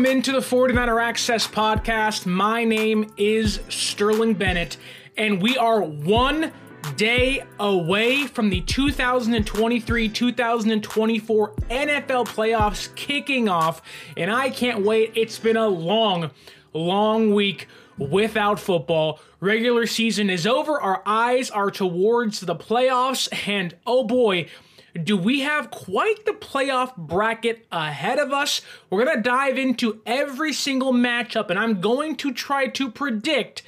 Welcome into the 49er Access podcast. My name is Sterling Bennett, and we are one day away from the 2023 2024 NFL playoffs kicking off, and I can't wait. It's been a long, long week without football. Regular season is over. Our eyes are towards the playoffs, and oh boy, do we have quite the playoff bracket ahead of us? We're going to dive into every single matchup, and I'm going to try to predict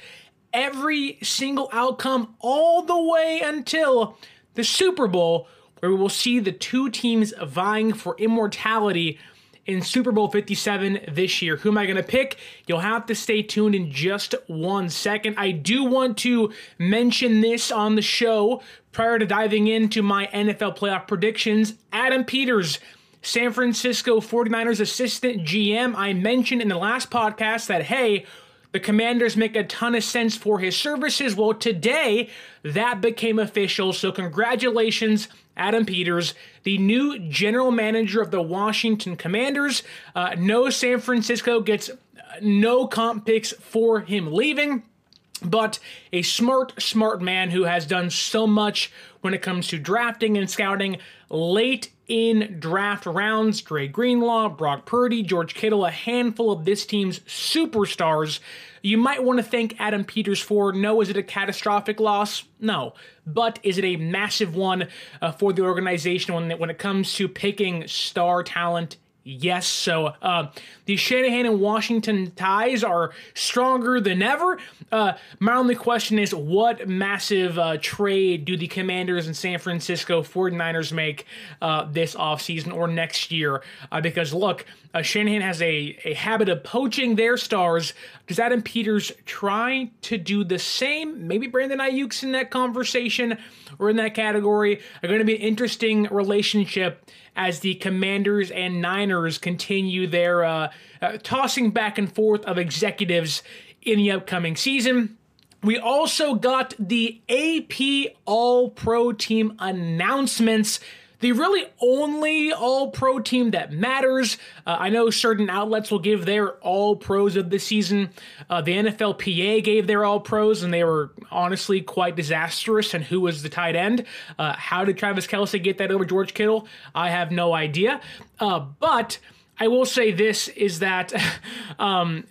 every single outcome all the way until the Super Bowl, where we will see the two teams vying for immortality in Super Bowl 57 this year. Who am I going to pick? You'll have to stay tuned in just one second. I do want to mention this on the show prior to diving into my NFL playoff predictions. Adam Peters. San Francisco 49ers assistant GM. I mentioned in the last podcast that, hey, the commanders make a ton of sense for his services. Well, today that became official. So, congratulations, Adam Peters, the new general manager of the Washington Commanders. Uh, no San Francisco gets uh, no comp picks for him leaving but a smart, smart man who has done so much when it comes to drafting and scouting late in draft rounds. Dre Greenlaw, Brock Purdy, George Kittle, a handful of this team's superstars. You might want to thank Adam Peters for. No, is it a catastrophic loss? No. But is it a massive one uh, for the organization when, when it comes to picking star talent Yes, so uh, the Shanahan and Washington ties are stronger than ever. Uh, my only question is what massive uh, trade do the Commanders and San Francisco 49ers make uh, this offseason or next year? Uh, because look, uh, Shanahan has a, a habit of poaching their stars. Does Adam Peters try to do the same? Maybe Brandon Aiyuk's in that conversation or in that category. Are going to be an interesting relationship as the Commanders and Niners continue their uh, uh, tossing back and forth of executives in the upcoming season. We also got the AP All Pro Team announcements. The really only all pro team that matters. Uh, I know certain outlets will give their all pros of the season. Uh, the NFLPA gave their all pros, and they were honestly quite disastrous. And who was the tight end? Uh, how did Travis Kelce get that over George Kittle? I have no idea. Uh, but I will say this is that um,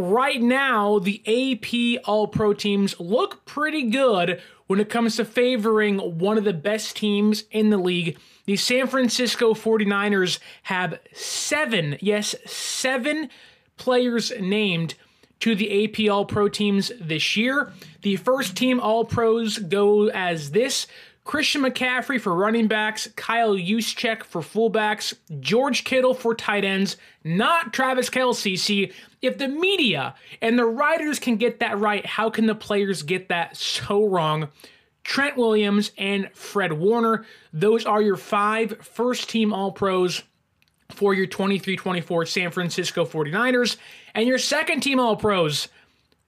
right now, the AP All Pro teams look pretty good when it comes to favoring one of the best teams in the league. The San Francisco 49ers have seven, yes, seven players named to the AP All Pro teams this year. The first team All Pros go as this Christian McCaffrey for running backs, Kyle Juszczyk for fullbacks, George Kittle for tight ends, not Travis Kelce. See, if the media and the writers can get that right, how can the players get that so wrong? Trent Williams and Fred Warner, those are your five first team All Pros for your 23 24 San Francisco 49ers. And your second team All Pros,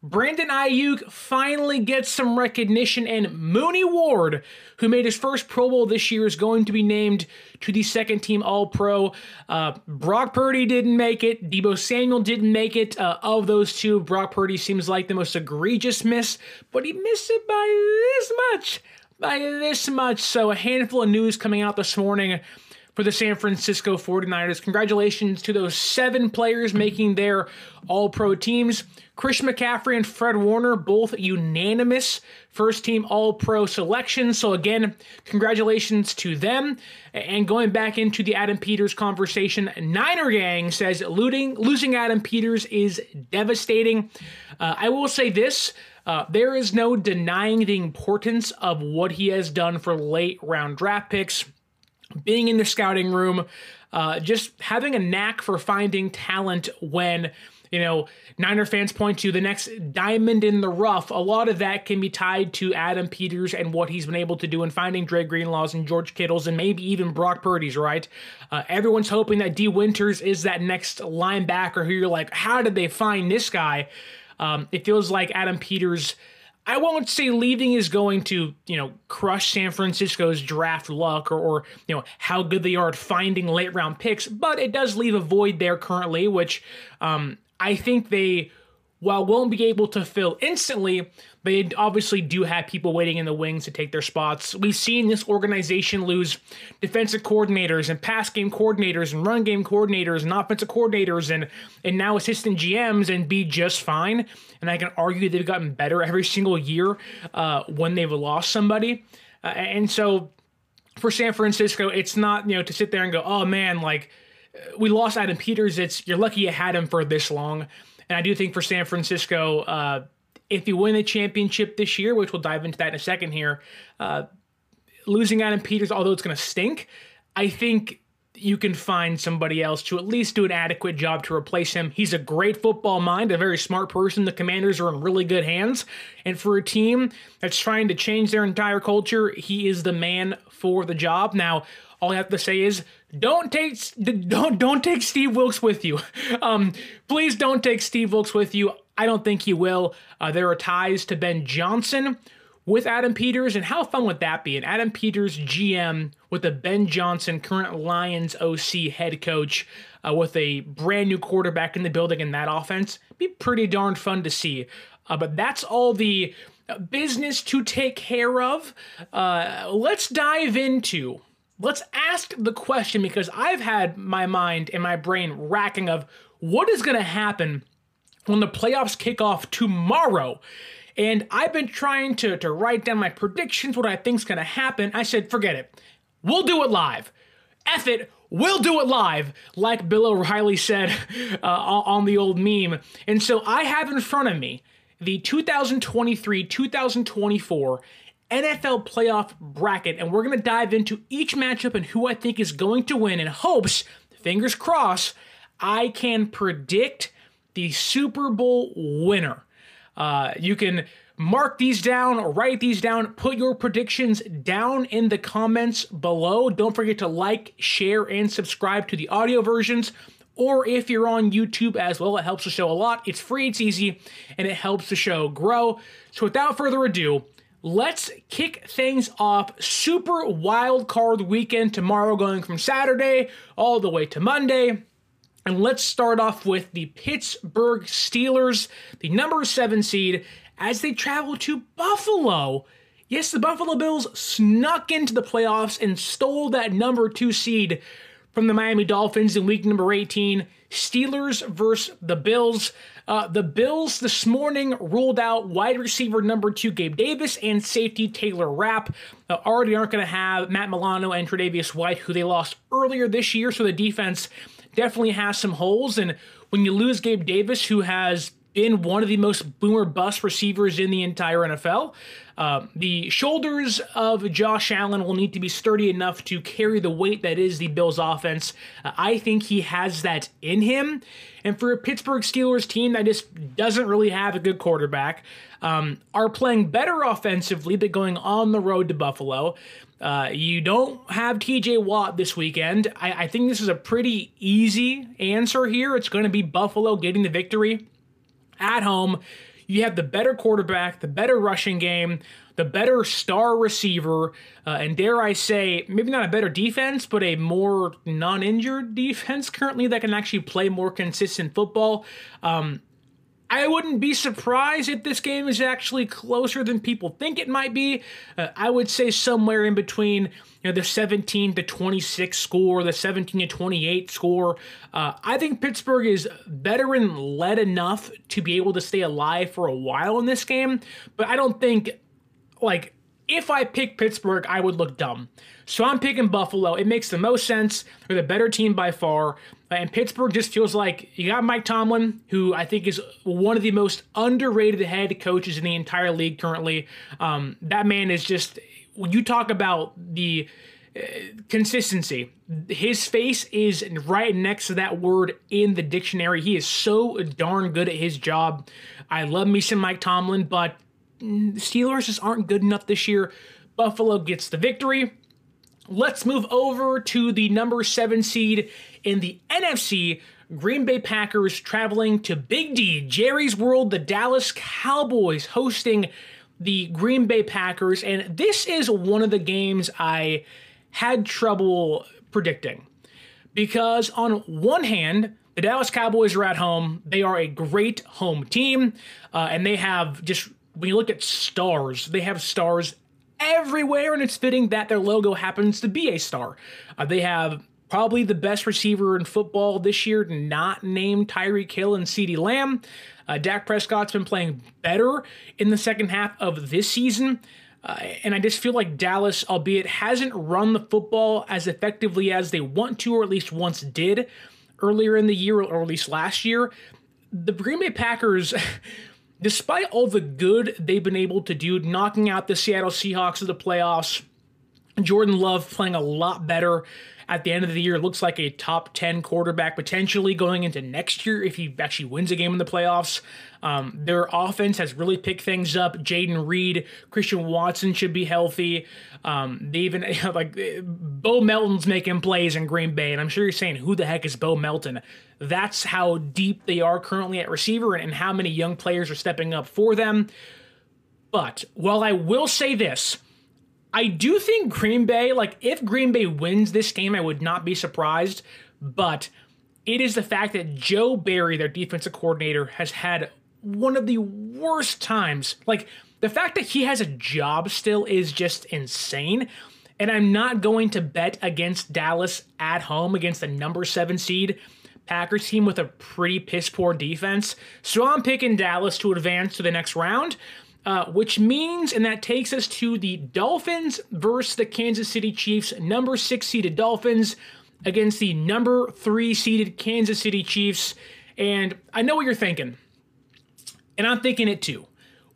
Brandon Aiyuk finally gets some recognition, and Mooney Ward, who made his first Pro Bowl this year, is going to be named to the second team All Pro. Uh, Brock Purdy didn't make it. Deebo Samuel didn't make it. Uh, of those two, Brock Purdy seems like the most egregious miss, but he missed it by this much. By this much. So, a handful of news coming out this morning for the San Francisco 49ers. Congratulations to those seven players making their all pro teams. Christian McCaffrey and Fred Warner, both unanimous first team all pro selections. So, again, congratulations to them. And going back into the Adam Peters conversation, Niner Gang says looting, losing Adam Peters is devastating. Uh, I will say this. Uh, there is no denying the importance of what he has done for late round draft picks, being in the scouting room, uh, just having a knack for finding talent when you know, Niner fans point to the next diamond in the rough. A lot of that can be tied to Adam Peters and what he's been able to do in finding Dre Greenlaws and George Kittles and maybe even Brock Purdy's, right? Uh, everyone's hoping that Dee Winters is that next linebacker who you're like, how did they find this guy? Um, it feels like Adam Peters. I won't say leaving is going to, you know, crush San Francisco's draft luck or, or, you know, how good they are at finding late round picks, but it does leave a void there currently, which um, I think they, while won't be able to fill instantly, they obviously do have people waiting in the wings to take their spots. We've seen this organization lose defensive coordinators and pass game coordinators and run game coordinators and offensive coordinators and and now assistant GMs and be just fine. And I can argue they've gotten better every single year uh, when they've lost somebody. Uh, and so for San Francisco, it's not you know to sit there and go, oh man, like we lost Adam Peters. It's you're lucky you had him for this long. And I do think for San Francisco, uh, if you win the championship this year, which we'll dive into that in a second here, uh, losing Adam Peters, although it's going to stink, I think you can find somebody else to at least do an adequate job to replace him. He's a great football mind, a very smart person. The commanders are in really good hands. And for a team that's trying to change their entire culture, he is the man for the job. Now, all I have to say is don't take don't don't take Steve Wilks with you. Um, please don't take Steve Wilks with you. I don't think he will. Uh, there are ties to Ben Johnson with Adam Peters, and how fun would that be? An Adam Peters GM with a Ben Johnson, current Lions OC head coach, uh, with a brand new quarterback in the building in that offense. Be pretty darn fun to see. Uh, but that's all the business to take care of. Uh, let's dive into let's ask the question because I've had my mind and my brain racking of what is going to happen when the playoffs kick off tomorrow. And I've been trying to, to write down my predictions, what I think's going to happen. I said, forget it. We'll do it live. F it. We'll do it live, like Bill O'Reilly said uh, on the old meme. And so I have in front of me the 2023 2024 NFL playoff bracket, and we're going to dive into each matchup and who I think is going to win in hopes, fingers crossed, I can predict the Super Bowl winner. Uh, you can mark these down, write these down, put your predictions down in the comments below. Don't forget to like, share, and subscribe to the audio versions. Or if you're on YouTube as well, it helps the show a lot. It's free, it's easy, and it helps the show grow. So without further ado, Let's kick things off. Super wild card weekend tomorrow, going from Saturday all the way to Monday. And let's start off with the Pittsburgh Steelers, the number seven seed, as they travel to Buffalo. Yes, the Buffalo Bills snuck into the playoffs and stole that number two seed from the Miami Dolphins in week number 18. Steelers versus the Bills. Uh, the Bills this morning ruled out wide receiver number two Gabe Davis and safety Taylor Rapp. Uh, already aren't going to have Matt Milano and Tre'Davious White, who they lost earlier this year. So the defense definitely has some holes. And when you lose Gabe Davis, who has been one of the most boomer bust receivers in the entire NFL. Uh, the shoulders of Josh Allen will need to be sturdy enough to carry the weight that is the Bills' offense. Uh, I think he has that in him. And for a Pittsburgh Steelers team that just doesn't really have a good quarterback, um, are playing better offensively than going on the road to Buffalo. Uh, you don't have TJ Watt this weekend. I, I think this is a pretty easy answer here. It's going to be Buffalo getting the victory at home. You have the better quarterback, the better rushing game, the better star receiver, uh, and dare I say, maybe not a better defense, but a more non injured defense currently that can actually play more consistent football. Um, I wouldn't be surprised if this game is actually closer than people think it might be. Uh, I would say somewhere in between you know, the 17 to 26 score, the 17 to 28 score. Uh, I think Pittsburgh is veteran led enough to be able to stay alive for a while in this game, but I don't think like if I pick Pittsburgh, I would look dumb. So I'm picking Buffalo. It makes the most sense. They're the better team by far. And Pittsburgh just feels like you got Mike Tomlin, who I think is one of the most underrated head coaches in the entire league currently. Um, that man is just, when you talk about the uh, consistency, his face is right next to that word in the dictionary. He is so darn good at his job. I love me some Mike Tomlin, but Steelers just aren't good enough this year. Buffalo gets the victory. Let's move over to the number seven seed in the NFC. Green Bay Packers traveling to Big D, Jerry's World, the Dallas Cowboys hosting the Green Bay Packers. And this is one of the games I had trouble predicting. Because on one hand, the Dallas Cowboys are at home. They are a great home team, uh, and they have just when you look at stars, they have stars everywhere, and it's fitting that their logo happens to be a star. Uh, they have probably the best receiver in football this year, not named Tyreek Hill and CeeDee Lamb. Uh, Dak Prescott's been playing better in the second half of this season. Uh, and I just feel like Dallas, albeit hasn't run the football as effectively as they want to, or at least once did earlier in the year, or at least last year, the Green Bay Packers despite all the good they've been able to do, knocking out the Seattle Seahawks of the playoffs, Jordan Love playing a lot better at the end of the year. Looks like a top 10 quarterback potentially going into next year if he actually wins a game in the playoffs. Um, their offense has really picked things up. Jayden Reed, Christian Watson should be healthy. Um, they even like Bo Melton's making plays in Green Bay, and I'm sure you're saying, "Who the heck is Bo Melton?" That's how deep they are currently at receiver, and how many young players are stepping up for them. But while I will say this, I do think Green Bay, like if Green Bay wins this game, I would not be surprised. But it is the fact that Joe Barry, their defensive coordinator, has had one of the worst times. Like the fact that he has a job still is just insane. And I'm not going to bet against Dallas at home against the number seven seed Packers team with a pretty piss poor defense. So I'm picking Dallas to advance to the next round. Uh, which means, and that takes us to the Dolphins versus the Kansas City Chiefs, number six seeded Dolphins against the number three seeded Kansas City Chiefs. And I know what you're thinking and I'm thinking it too.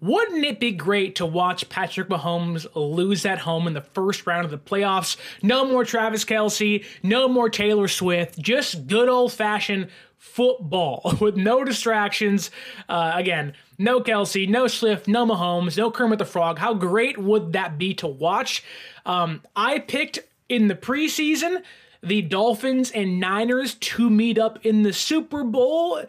Wouldn't it be great to watch Patrick Mahomes lose at home in the first round of the playoffs? No more Travis Kelce, no more Taylor Swift, just good old fashioned football with no distractions. Uh, again, no Kelce, no Swift, no Mahomes, no Kermit the Frog. How great would that be to watch? Um, I picked in the preseason the Dolphins and Niners to meet up in the Super Bowl.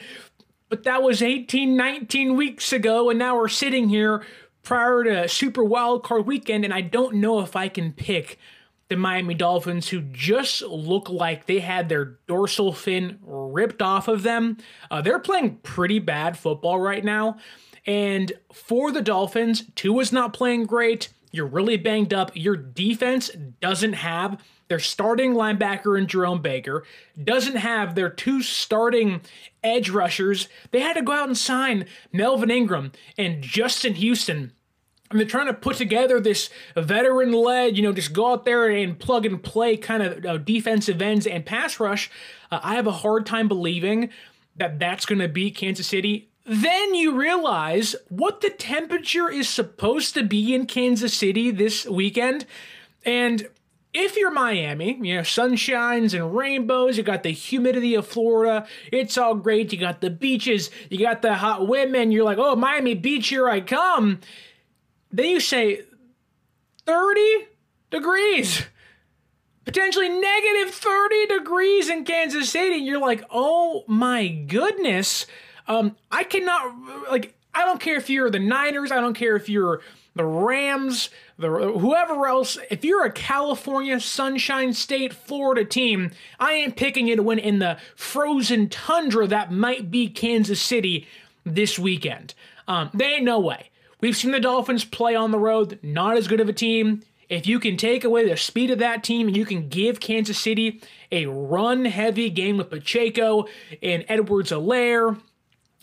But that was 18, 19 weeks ago, and now we're sitting here prior to Super Wild Card Weekend, and I don't know if I can pick the Miami Dolphins, who just look like they had their dorsal fin ripped off of them. Uh, they're playing pretty bad football right now. And for the Dolphins, Tua's not playing great. You're really banged up. Your defense doesn't have their starting linebacker in Jerome Baker, doesn't have their two starting edge rushers. They had to go out and sign Melvin Ingram and Justin Houston. And they're trying to put together this veteran led, you know, just go out there and plug and play kind of uh, defensive ends and pass rush. Uh, I have a hard time believing that that's going to be Kansas City. Then you realize what the temperature is supposed to be in Kansas City this weekend. And if you're Miami, you know, sunshines and rainbows, you got the humidity of Florida, it's all great. You got the beaches, you got the hot women, you're like, oh, Miami Beach, here I come. Then you say 30 degrees, potentially negative 30 degrees in Kansas City. You're like, oh my goodness. Um, I cannot, like, I don't care if you're the Niners, I don't care if you're the Rams, the whoever else. If you're a California Sunshine State Florida team, I ain't picking you to win in the frozen tundra that might be Kansas City this weekend. Um, they ain't no way. We've seen the Dolphins play on the road, not as good of a team. If you can take away the speed of that team and you can give Kansas City a run heavy game with Pacheco and Edwards Helaire,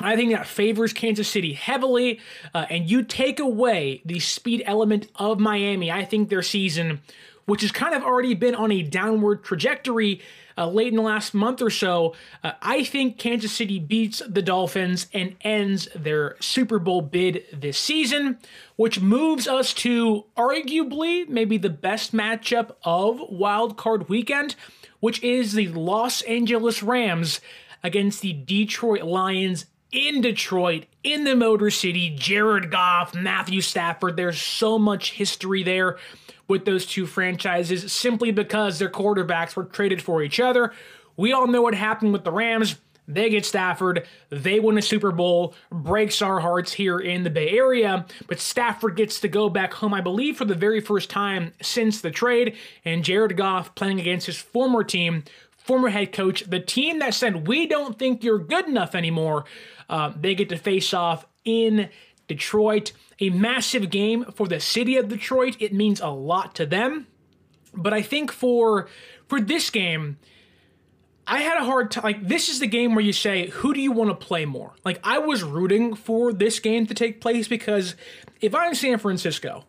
I think that favors Kansas City heavily. Uh, and you take away the speed element of Miami, I think their season, which has kind of already been on a downward trajectory, uh, late in the last month or so, uh, I think Kansas City beats the Dolphins and ends their Super Bowl bid this season, which moves us to arguably maybe the best matchup of Wild Card Weekend, which is the Los Angeles Rams against the Detroit Lions in Detroit, in the Motor City, Jared Goff, Matthew Stafford. There's so much history there with those two franchises simply because their quarterbacks were traded for each other. We all know what happened with the Rams. They get Stafford, they win a Super Bowl, breaks our hearts here in the Bay Area. But Stafford gets to go back home, I believe, for the very first time since the trade. And Jared Goff playing against his former team, former head coach, the team that said, We don't think you're good enough anymore. Uh, they get to face off in Detroit. A massive game for the city of Detroit. It means a lot to them. But I think for for this game, I had a hard time. Like, this is the game where you say, who do you want to play more? Like, I was rooting for this game to take place because if I'm San Francisco,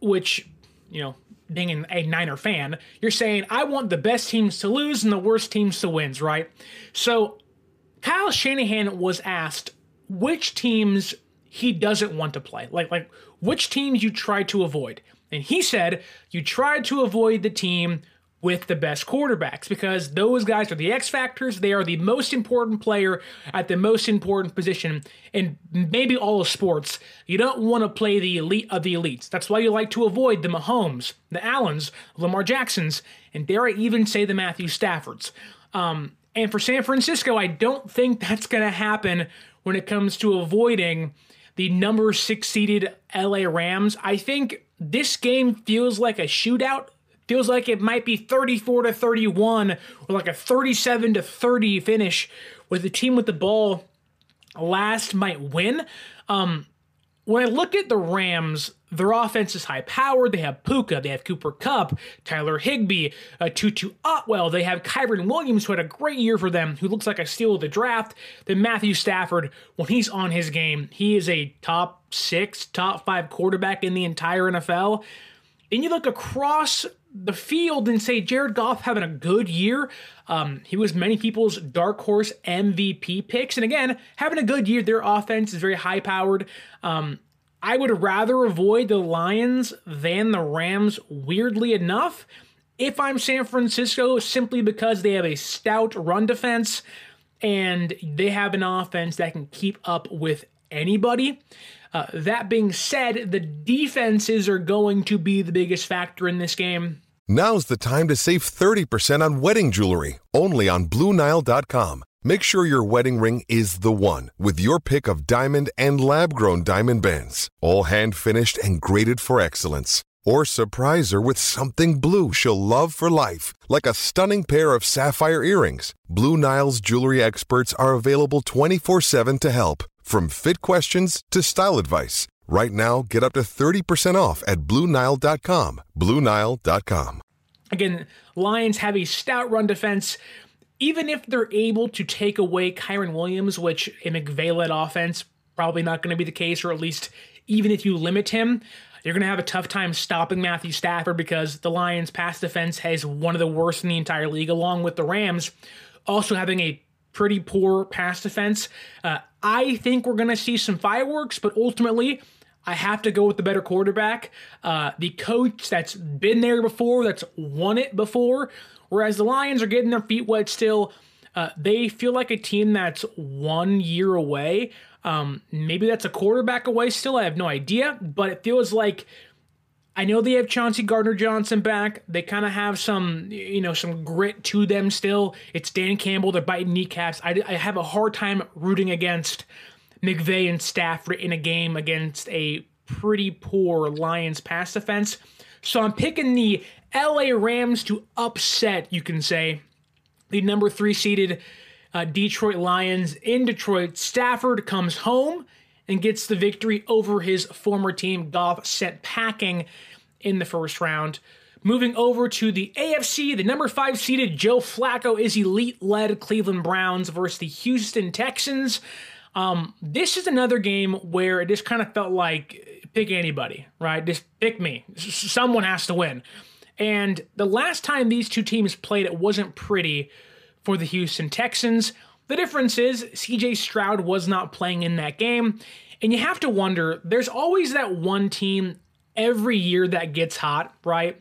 which, you know, being a Niner fan, you're saying, I want the best teams to lose and the worst teams to win, right? So, Kyle Shanahan was asked which teams he doesn't want to play. Like like which teams you try to avoid. And he said you try to avoid the team with the best quarterbacks because those guys are the X factors. They are the most important player at the most important position in maybe all of sports. You don't want to play the elite of the elites. That's why you like to avoid the Mahomes, the Allens, Lamar Jacksons, and dare I even say the Matthew Staffords. Um, and for San Francisco, I don't think that's going to happen when it comes to avoiding the number six seeded LA Rams. I think this game feels like a shootout. Feels like it might be 34 to 31 or like a 37 to 30 finish with the team with the ball last might win. Um, when I look at the Rams, their offense is high powered. They have Puka, they have Cooper Kupp, Tyler Higbee, uh, Tutu Atwell. They have Kyren Williams, who had a great year for them, who looks like a steal of the draft. Then Matthew Stafford, when he's on his game, he is a top six, top five quarterback in the entire NFL. And you look across the field and say Jared Goff having a good year. Um, he was many people's dark horse MVP picks. And again, having a good year, their offense is very high powered. Um, I would rather avoid the Lions than the Rams, weirdly enough, if I'm San Francisco, simply because they have a stout run defense and they have an offense that can keep up with anybody. Uh, that being said, the defenses are going to be the biggest factor in this game. Now's the time to save 30% on wedding jewelry, only on Bluenile.com. Make sure your wedding ring is the one with your pick of diamond and lab grown diamond bands, all hand finished and graded for excellence. Or surprise her with something blue she'll love for life, like a stunning pair of sapphire earrings. Blue Nile's jewelry experts are available 24 7 to help, from fit questions to style advice. Right now, get up to 30% off at Bluenile.com. Bluenile.com. Again, Lions have a stout run defense even if they're able to take away Kyren Williams, which a McVay led offense probably not going to be the case, or at least even if you limit him, you're going to have a tough time stopping Matthew Stafford because the Lions' pass defense has one of the worst in the entire league, along with the Rams also having a pretty poor pass defense. Uh, I think we're going to see some fireworks, but ultimately, I have to go with the better quarterback. Uh, the coach that's been there before, that's won it before, Whereas the Lions are getting their feet wet still. Uh, they feel like a team that's one year away. Um, maybe that's a quarterback away still. I have no idea, but it feels like I know they have Chauncey Gardner Johnson back. They kind of have some, you know, some grit to them still. It's Dan Campbell. They're biting kneecaps. I, I have a hard time rooting against McVay and Stafford in a game against a pretty poor Lions pass defense. So I'm picking the LA Rams to upset, you can say, the number three seeded uh, Detroit Lions in Detroit. Stafford comes home and gets the victory over his former team. Goff sent packing in the first round. Moving over to the AFC, the number five seeded Joe Flacco is elite led Cleveland Browns versus the Houston Texans. Um, this is another game where it just kind of felt like pick anybody, right? Just pick me. Someone has to win. And the last time these two teams played, it wasn't pretty for the Houston Texans. The difference is CJ Stroud was not playing in that game. And you have to wonder there's always that one team every year that gets hot, right?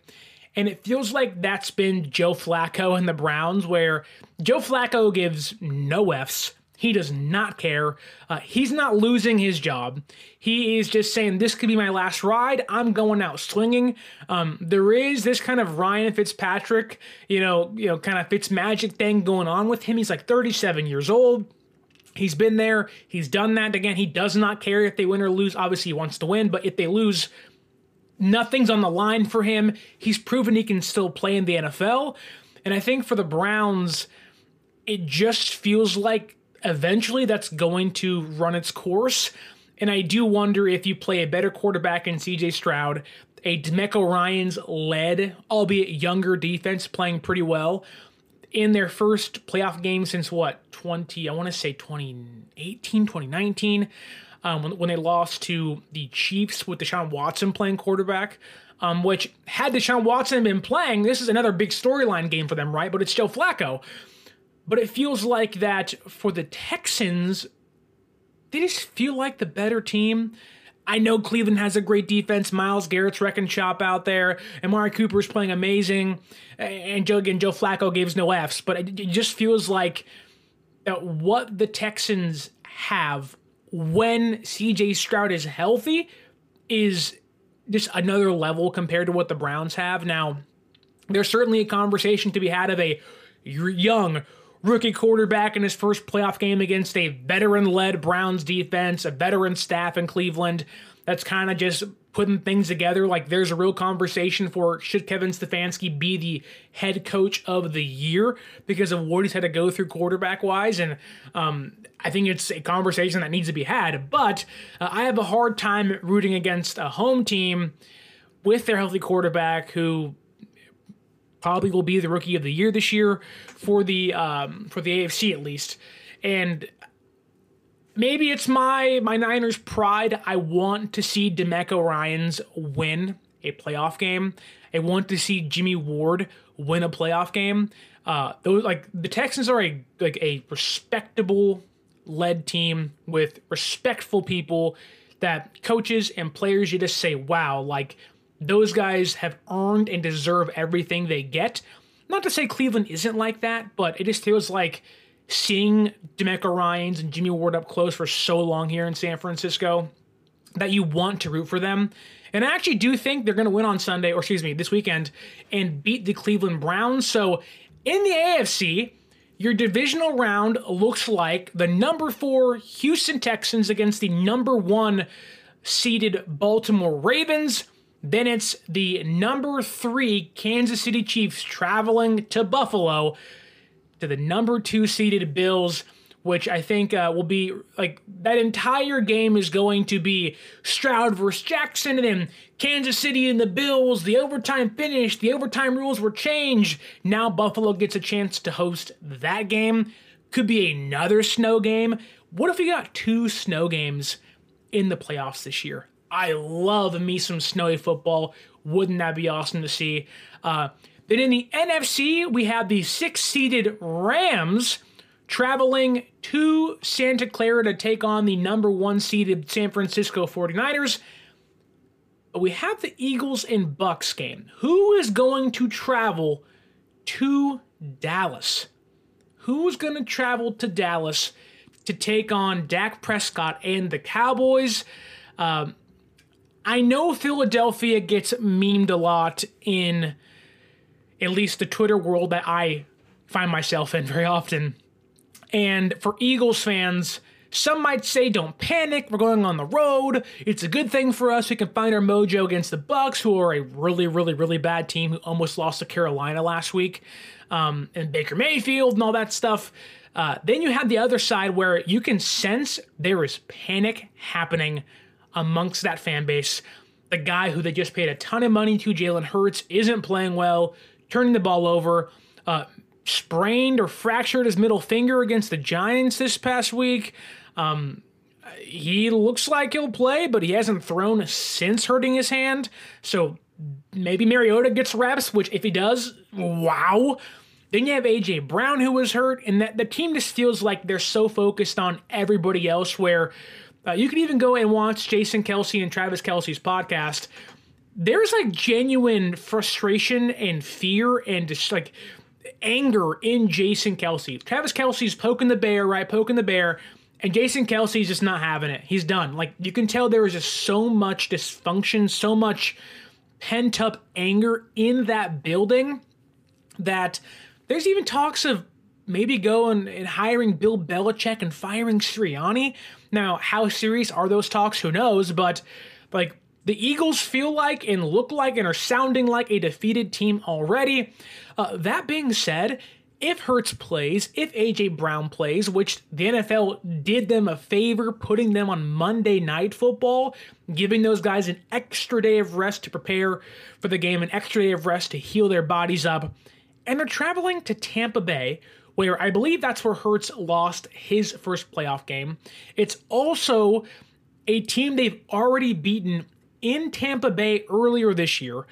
And it feels like that's been Joe Flacco and the Browns, where Joe Flacco gives no F's. He does not care. Uh, he's not losing his job. He is just saying, This could be my last ride. I'm going out swinging. Um, there is this kind of Ryan Fitzpatrick, you know, you know, kind of Fitz magic thing going on with him. He's like 37 years old. He's been there. He's done that. Again, he does not care if they win or lose. Obviously, he wants to win, but if they lose, nothing's on the line for him. He's proven he can still play in the NFL. And I think for the Browns, it just feels like eventually that's going to run its course. And I do wonder if you play a better quarterback in CJ Stroud, a DeMeco Ryans led, albeit younger defense playing pretty well in their first playoff game since what, 20, I want to say 2018, 2019 um, when, when they lost to the Chiefs with Deshaun Watson playing quarterback. Um, which had Deshaun Watson been playing, this is another big storyline game for them, right? But it's Joe Flacco. But it feels like that for the Texans, they just feel like the better team. I know Cleveland has a great defense. Myles Garrett's wrecking shop out there. Amari Cooper's playing amazing. And Joe, again, Joe Flacco gives no Fs. But it, it just feels like what the Texans have when CJ Stroud is healthy is just another level compared to what the Browns have. Now, there's certainly a conversation to be had of a young rookie quarterback in his first playoff game against a veteran led Browns defense, a veteran staff in Cleveland that's kind of just putting things together. Like there's a real conversation for should Kevin Stefanski be the head coach of the year because of what he's had to go through quarterback wise. And um, I think it's a conversation that needs to be had. But uh, I have a hard time rooting against a home team with their healthy quarterback who probably will be the rookie of the year this year for the um, for the AFC at least. And maybe it's my my Niners pride. I want to see DeMeco Ryans win a playoff game. I want to see Jimmy Ward win a playoff game. Uh, those like the Texans are a like a respectable led team with respectful people that coaches and players you just say wow like those guys have earned and deserve everything they get. Not to say Cleveland isn't like that, but it just feels like seeing DeMeco Ryans and Jimmy Ward up close for so long here in San Francisco that you want to root for them. And I actually do think they're going to win on Sunday, or excuse me, this weekend, and beat the Cleveland Browns. So in the AFC, your divisional round looks like the number four Houston Texans against the number one seeded Baltimore Ravens. Then it's the number three Kansas City Chiefs traveling to Buffalo to the number two seeded Bills, which I think uh, will be like that entire game is going to be Stroud versus Jackson, and then Kansas City and the Bills. The overtime finish, the overtime rules were changed. Now Buffalo gets a chance to host that game. Could be another snow game. What if we got two snow games in the playoffs this year? I love me some snowy football. Wouldn't that be awesome to see? Uh, then in the NFC, we have the six seeded Rams traveling to Santa Clara to take on the number one seeded San Francisco 49ers. But we have the Eagles and Bucks game. Who is going to travel to Dallas? Who's going to travel to Dallas to take on Dak Prescott and the Cowboys? Um, I know Philadelphia gets memed a lot in at least the Twitter world that I find myself in very often. And for Eagles fans, some might say don't panic, we're going on the road. It's a good thing for us. We can find our mojo against the Bucks, who are a really, really, really bad team who almost lost to Carolina last week. Um, and Baker Mayfield and all that stuff. Uh, then you have the other side where you can sense there is panic happening amongst that fan base. The guy who they just paid a ton of money to, Jalen Hurts, isn't playing well, turning the ball over, uh, sprained or fractured his middle finger against the Giants this past week. Um, he looks like he'll play, but he hasn't thrown since hurting his hand. So maybe Mariota gets reps, which if he does, wow. Then you have AJ Brown who was hurt, and that the team just feels like they're so focused on everybody else. Where uh, you can even go and watch Jason Kelce and Travis Kelce's podcast. There's like genuine frustration and fear and just like anger in Jason Kelce. Travis Kelce's poking the bear, right? Poking the bear. And Jason Kelce's just not having it. He's done. Like you can tell there is just so much dysfunction, so much pent up anger in that building that there's even talks of maybe going and hiring Bill Belichick and firing Sirianni. Now, how serious are those talks? Who knows? But like the Eagles feel like and look like and are sounding like a defeated team already. Uh, that being said, if Hurts plays, if AJ Brown plays, which the NFL did them a favor putting them on Monday Night Football, giving those guys an extra day of rest to prepare for the game, an extra day of rest to heal their bodies up, and they're traveling to Tampa Bay, where I believe that's where Hurts lost his first playoff game. It's also a team they've already beaten in Tampa Bay earlier this year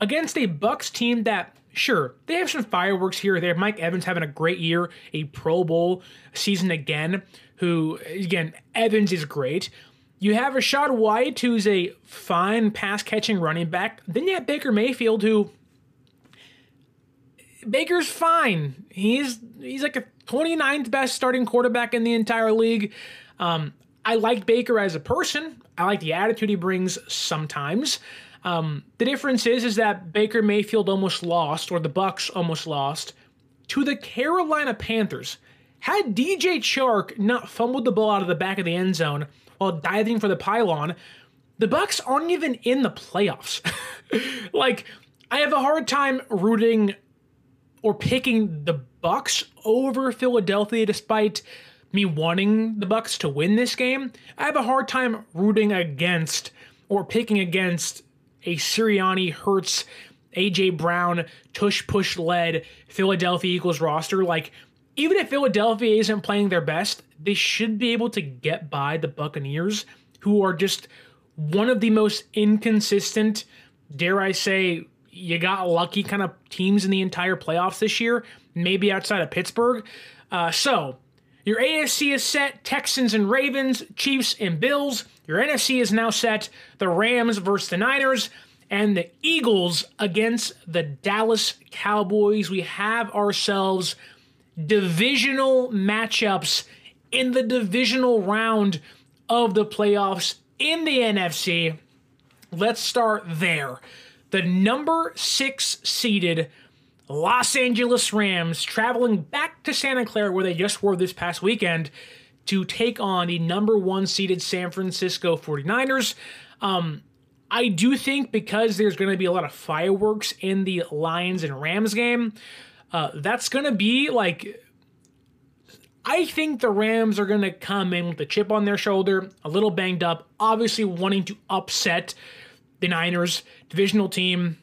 against a Bucks team that Sure, they have some fireworks here or there. Mike Evans having a great year, a Pro Bowl season again. Who again, Evans is great. You have Rachaad White, who's a fine pass catching running back. Then you have Baker Mayfield, who Baker's fine. He's he's like a 29th best starting quarterback in the entire league. Um, I like Baker as a person. I like the attitude he brings sometimes. Um, the difference is is that Baker Mayfield almost lost, or the Bucks almost lost, to the Carolina Panthers. Had DJ Chark not fumbled the ball out of the back of the end zone while diving for the pylon, the Bucks aren't even in the playoffs. like, I have a hard time rooting or picking the Bucks over Philadelphia despite me wanting the Bucks to win this game. I have a hard time rooting against or picking against a Sirianni, Hurts, AJ Brown, tush push led Philadelphia Eagles roster. Like, even if Philadelphia isn't playing their best, they should be able to get by the Buccaneers, who are just one of the most inconsistent, dare I say, you got lucky kind of teams in the entire playoffs this year, maybe outside of Pittsburgh. Uh, so, your AFC is set Texans and Ravens, Chiefs and Bills. Your NFC is now set the Rams versus the Niners and the Eagles against the Dallas Cowboys. We have ourselves divisional matchups in the divisional round of the playoffs in the NFC. Let's start there. The number six seeded Los Angeles Rams traveling back to Santa Clara, where they just were this past weekend, to take on the number one seeded San Francisco 49ers. Um, I do think because there's going to be a lot of fireworks in the Lions and Rams game, uh, that's going to be like. I think the Rams are going to come in with a chip on their shoulder, a little banged up, obviously wanting to upset the Niners divisional team.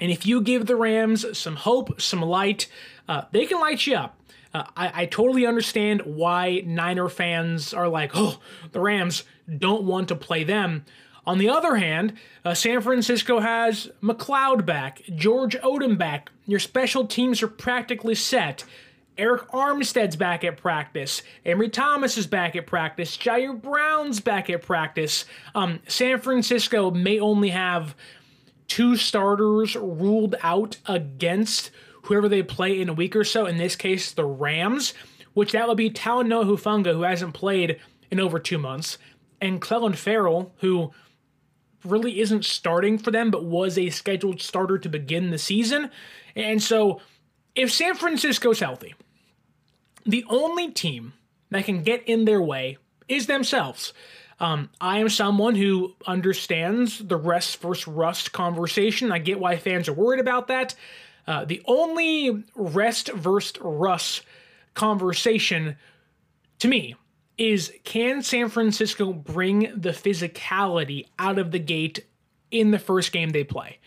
And if you give the Rams some hope, some light, uh, they can light you up. Uh, I, I, totally understand why Niner fans are like, oh, the Rams don't want to play them. On the other hand, uh, San Francisco has McLeod back, George Odum back. Your special teams are practically set. Arik Armstead's back at practice. Ambry Thomas is back at practice. Ji'Ayir Brown's back at practice. Um, San Francisco may only have two starters ruled out against whoever they play in a week or so. In this case, the Rams, which that would be Talanoa Hufanga, who hasn't played in over two months, and Clelin Ferrell, who really isn't starting for them, but was a scheduled starter to begin the season. And so, if San Francisco's healthy, the only team that can get in their way is themselves. Um, I am someone who understands the rest versus rust conversation. I get why fans are worried about that. Uh, the only rest versus rust conversation to me is can San Francisco bring the physicality out of the gate in the first game they play?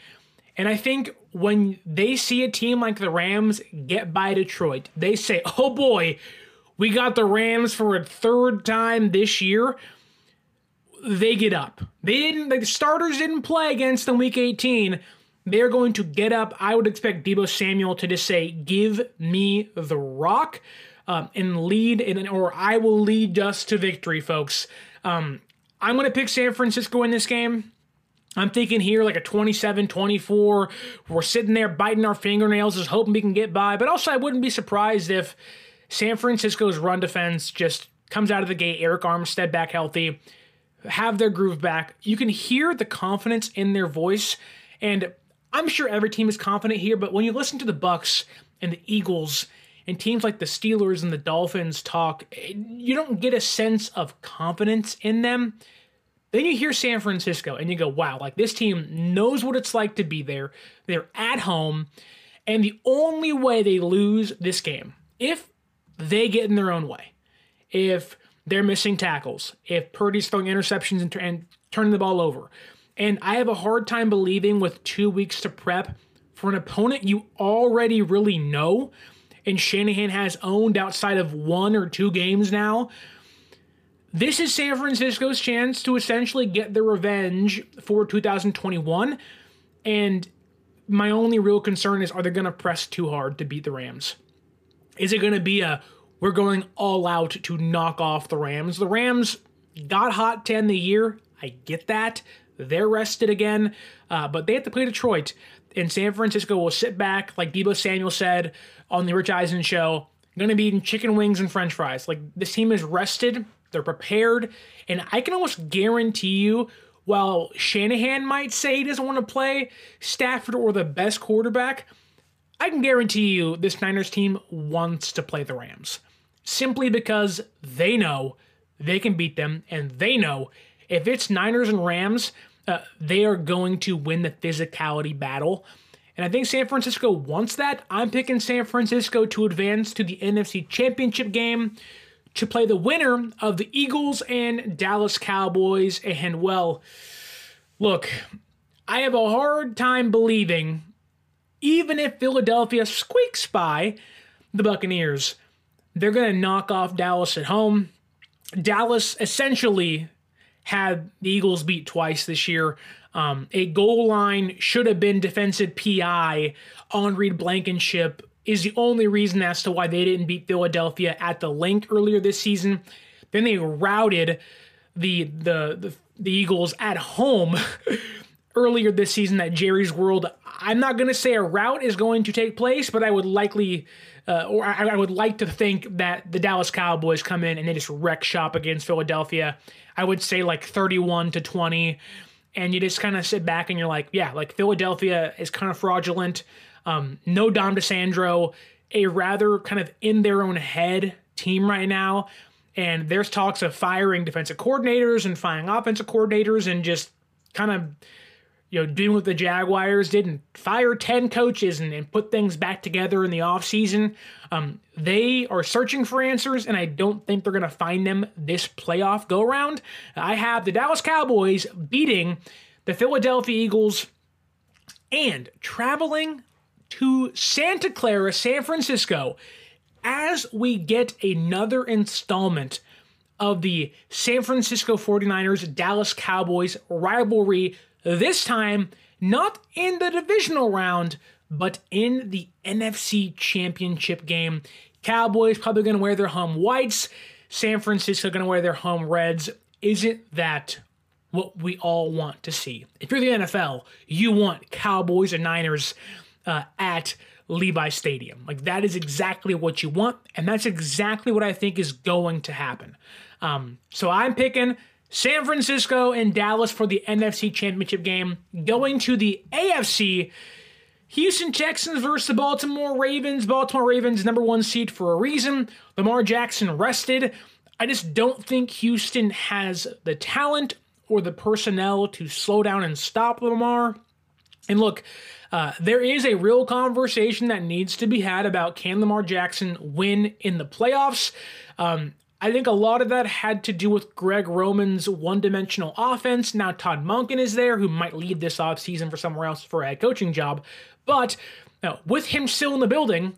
And I think when they see a team like the Rams get by Detroit, they say, oh boy, we got the Rams for a third time this year. They get up. They didn't, the starters didn't play against them week 18. They're going to get up. I would expect Deebo Samuel to just say, give me the rock um, and lead, in, or I will lead us to victory, folks. Um, I'm going to pick San Francisco in this game. I'm thinking here like a 27 24. We're sitting there biting our fingernails, just hoping we can get by. But also, I wouldn't be surprised if San Francisco's run defense just comes out of the gate, Arik Armstead back healthy, have their groove back. You can hear the confidence in their voice. And I'm sure every team is confident here, but when you listen to the Bucks and the Eagles and teams like the Steelers and the Dolphins talk, you don't get a sense of confidence in them. Then you hear San Francisco and you go, wow, like this team knows what it's like to be there. They're at home. And the only way they lose this game, if they get in their own way, if they're missing tackles, if Purdy's throwing interceptions and, and turning the ball over. And I have a hard time believing with two weeks to prep for an opponent you already really know and Shanahan has owned outside of one or two games now. This is San Francisco's chance to essentially get the revenge for 2021. And my only real concern is are they going to press too hard to beat the Rams? Is it going to be a we're going all out to knock off the Rams? The Rams got hot 10 the year. I get that. They're rested again, uh, but they have to play Detroit. And San Francisco will sit back, like Deebo Samuel said on the Rich Eisen show, going to be eating chicken wings and french fries. Like this team is rested, they're prepared, and I can almost guarantee you, while Shanahan might say he doesn't want to play Stafford or the best quarterback, I can guarantee you this Niners team wants to play the Rams. Simply because they know they can beat them, and they know if it's Niners and Rams, uh, they are going to win the physicality battle. And I think San Francisco wants that. I'm picking San Francisco to advance to the NFC Championship game to play the winner of the Eagles and Dallas Cowboys. And well, look, I have a hard time believing, even if Philadelphia squeaks by the Buccaneers, they're going to knock off Dallas at home. Dallas essentially had the Eagles beat twice this year. Um, a goal line should have been defensive PI on Reed Blankenship is the only reason as to why they didn't beat Philadelphia at the Linc earlier this season. Then they routed the the the, the Eagles at home earlier this season at Jerry's World. I'm not going to say a rout is going to take place, but I would likely uh, or I, I, would like to think that the Dallas Cowboys come in and they just wreck shop against Philadelphia. I would say like 31 to 20. And you just kind of sit back and you're like, yeah, like Philadelphia is kind of fraudulent. Um, no Dom DiSandro, a rather kind of in their own head team right now. And there's talks of firing defensive coordinators and firing offensive coordinators and just kind of you know, doing what the Jaguars did and fire 10 coaches and, and put things back together in the offseason. Um, they are searching for answers, and I don't think they're going to find them this playoff go around. I have the Dallas Cowboys beating the Philadelphia Eagles and traveling to Santa Clara, San Francisco, as we get another installment of the San Francisco 49ers Dallas Cowboys rivalry this time, not in the divisional round, but in the NFC Championship game. Cowboys probably going to wear their home whites. San Francisco going to wear their home reds. Isn't that what we all want to see? If you're the NFL, you want Cowboys and Niners uh, at Levi Stadium. Like that is exactly what you want, and that's exactly what I think is going to happen. Um, so I'm picking San Francisco and Dallas for the NFC Championship game. Going to the AFC, Houston Texans versus the Baltimore Ravens. Baltimore Ravens number one seed for a reason. Lamar Jackson rested. I just don't think Houston has the talent or the personnel to slow down and stop Lamar. And look, uh, there is a real conversation that needs to be had about can Lamar Jackson win in the playoffs. Um, I think a lot of that had to do with Greg Roman's one dimensional offense. Now, Todd Monken is there, who might leave this offseason for somewhere else for a coaching job. But with him still in the building,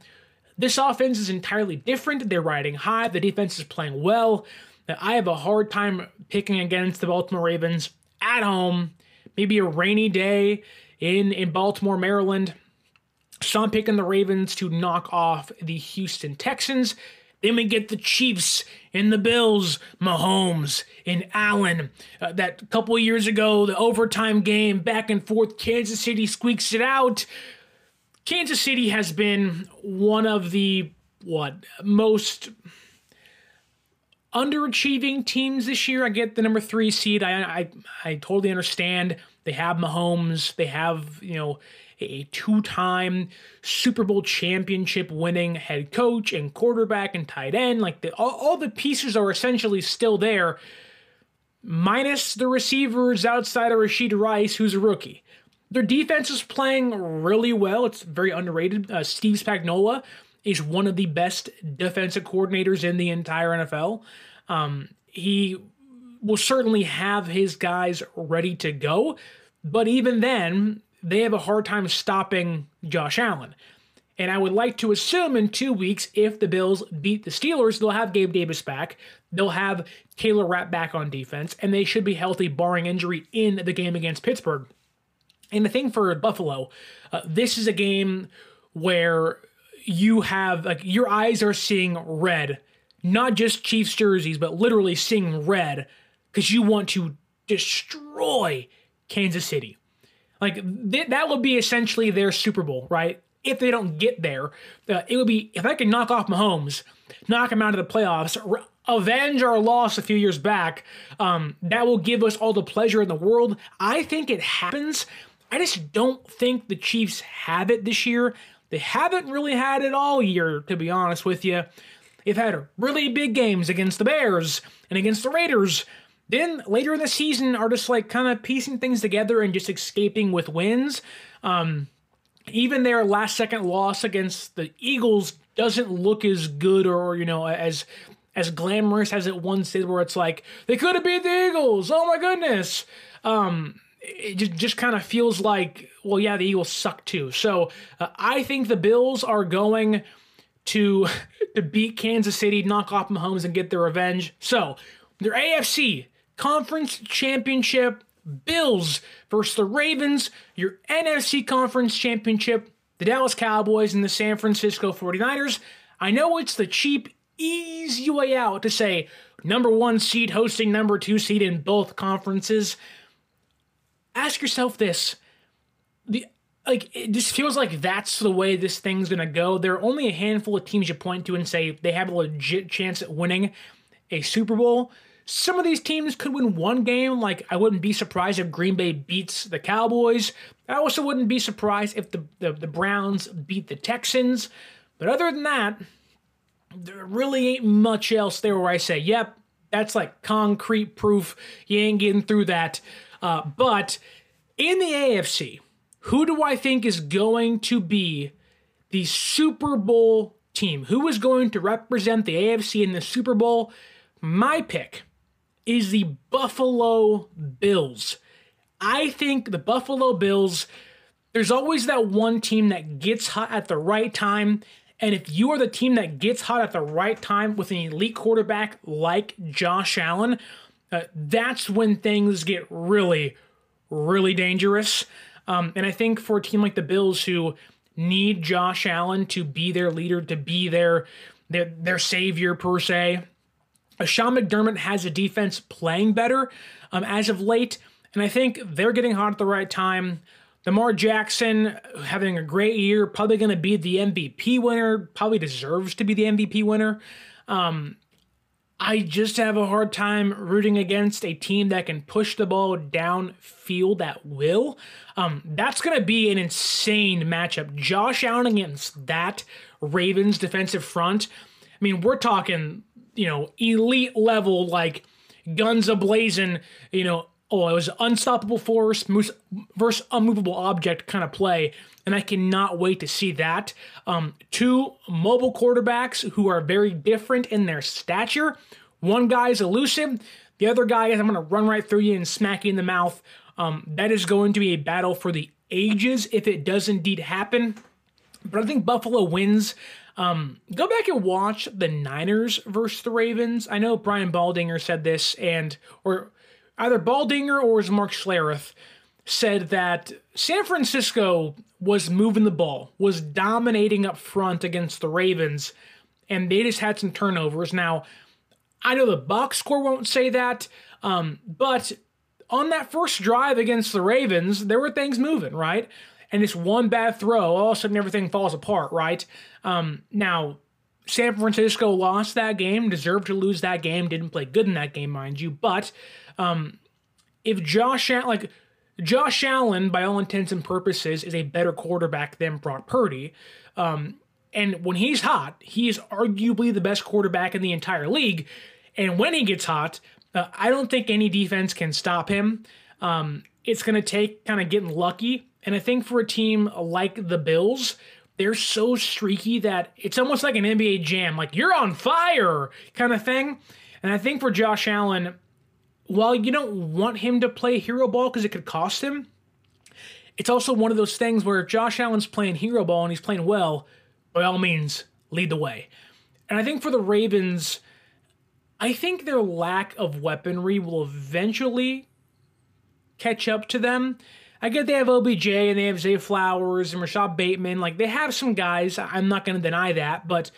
this offense is entirely different. They're riding high, the defense is playing well. I have a hard time picking against the Baltimore Ravens at home, maybe a rainy day in, in Baltimore, Maryland. So I'm picking the Ravens to knock off the Houston Texans. Then we get the Chiefs and the Bills, Mahomes and Allen. Uh, that couple years ago, the overtime game, back and forth, Kansas City squeaks it out. Kansas City has been one of the what most underachieving teams this year. I get the number three seed. I I, I totally understand. They have Mahomes. They have you know a two-time Super Bowl championship winning head coach and quarterback and tight end. Like the, all, all the pieces are essentially still there, minus the receivers outside of Rashee Rice, who's a rookie. Their defense is playing really well. It's very underrated. Uh, Steve Spagnuolo is one of the best defensive coordinators in the entire NFL. Um, he will certainly have his guys ready to go, but even then, they have a hard time stopping Josh Allen. And I would like to assume in two weeks, if the Bills beat the Steelers, they'll have Gabe Davis back. They'll have Taylor Rapp back on defense, and they should be healthy, barring injury, in the game against Pittsburgh. And the thing for Buffalo, uh, this is a game where you have like your eyes are seeing red, not just Chiefs jerseys, but literally seeing red because you want to destroy Kansas City. Like th- that would be essentially their Super Bowl, right? If they don't get there, uh, it would be if I can knock off Mahomes, knock him out of the playoffs, re- avenge our loss a few years back. Um, that will give us all the pleasure in the world. I think it happens. I just don't think the Chiefs have it this year. They haven't really had it all year, to be honest with you. They've had really big games against the Bears and against the Raiders, then later in the season are just like kind of piecing things together and just escaping with wins. Um, even their last second loss against the Eagles doesn't look as good or you know as as glamorous as it once did, where it's like they could have beat the Eagles. Oh my goodness. Um, it just, just kind of feels like, well, yeah, the Eagles suck too. So uh, I think the Bills are going to to beat Kansas City, knock off Mahomes, and get their revenge. So their AFC Conference Championship, Bills versus the Ravens, your NFC Conference Championship, the Dallas Cowboys and the San Francisco 49ers. I know it's the cheap, easy way out to say number one seed hosting number two seed in both conferences. Ask yourself this. The like it just feels like that's the way this thing's gonna go. There are only a handful of teams you point to and say they have a legit chance at winning a Super Bowl. Some of these teams could win one game. Like, I wouldn't be surprised if Green Bay beats the Cowboys. I also wouldn't be surprised if the, the, the Browns beat the Texans. But other than that, there really ain't much else there where I say, yep, that's like concrete proof. You ain't getting through that. Uh, but in the AFC, who do I think is going to be the Super Bowl team? Who is going to represent the AFC in the Super Bowl? My pick is the Buffalo Bills. I think the Buffalo Bills, there's always that one team that gets hot at the right time. And if you are the team that gets hot at the right time with an elite quarterback like Josh Allen, uh, that's when things get really, really dangerous. Um, and I think for a team like the Bills who need Josh Allen to be their leader, to be their their, their savior per se, Sean McDermott has a defense playing better um, as of late, and I think they're getting hot at the right time. Lamar Jackson having a great year, probably going to be the MVP winner, probably deserves to be the MVP winner. Um, I just have a hard time rooting against a team that can push the ball downfield at will. Um, that's going to be an insane matchup. Josh Allen against that Ravens defensive front. I mean, we're talking you know, elite level, like guns ablazing, you know, oh, it was unstoppable force versus unmovable object kind of play. And I cannot wait to see that. Um, two mobile quarterbacks who are very different in their stature. One guy is elusive, the other guy is I'm going to run right through you and smack you in the mouth. Um, that is going to be a battle for the ages if it does indeed happen. But I think Buffalo wins. Um, go back and watch the Niners versus the Ravens. I know Brian Baldinger said this, and or either Baldinger or was Mark Schlereth said that San Francisco was moving the ball, was dominating up front against the Ravens, and they just had some turnovers. Now, I know the box score won't say that, um, but on that first drive against the Ravens, there were things moving, right? And this one bad throw, all of a sudden everything falls apart, right? Um, now, San Francisco lost that game, deserved to lose that game, didn't play good in that game, mind you. But um, if Josh Allen, like Josh Allen, by all intents and purposes, is a better quarterback than Brock Purdy. Um, and when he's hot, he is arguably the best quarterback in the entire league. And when he gets hot, uh, I don't think any defense can stop him. Um, it's going to take kind of getting lucky. And I think for a team like the Bills, they're so streaky that it's almost like an NBA jam, like you're on fire kind of thing. And I think for Josh Allen, while you don't want him to play hero ball because it could cost him, it's also one of those things where if Josh Allen's playing hero ball and he's playing well, by all means, lead the way. And I think for the Ravens, I think their lack of weaponry will eventually catch up to them. I get they have OBJ and they have Zay Flowers and Rashod Bateman. Like they have some guys. I'm not going to deny that, but